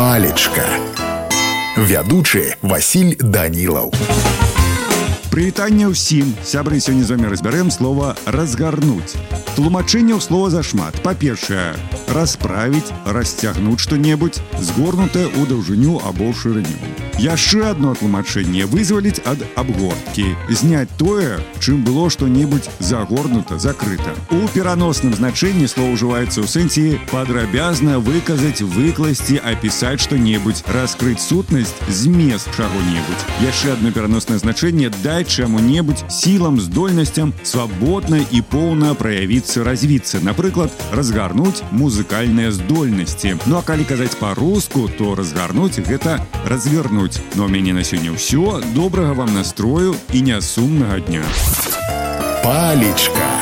палечка вядучы Васіль данілаў Прывітанне ўсім сябры сёння з вами разбярэм слова разгарнуць тлумачэнняў слова зашмат па-першае расправіць расцягнуць што-небудзь згорнутае ў даўжыню або шырыню яшчэ одно тлумачэнне вызваліць ад абгорткі зняць тое чым было што-небудзь загорнута закрыта у пераносным значэнні слова ўжываецца ў сэнсе падрабязна выказаць выкласці апісаць што-небудзь раскрыць сутнасць змест чаго-небудзь яшчэ одно пераносное значэнне даць чаму-небудзь сілам здольнасцям свабодна і поўна праявіцца развіцца напрыклад разгарнуць музыкальныя здольнасці ну а калі казаць па-руску то разгарнуць гэта развернуць ну а мяне на сёння ўсё добрага вам настрою і нясумнага дня. Палечка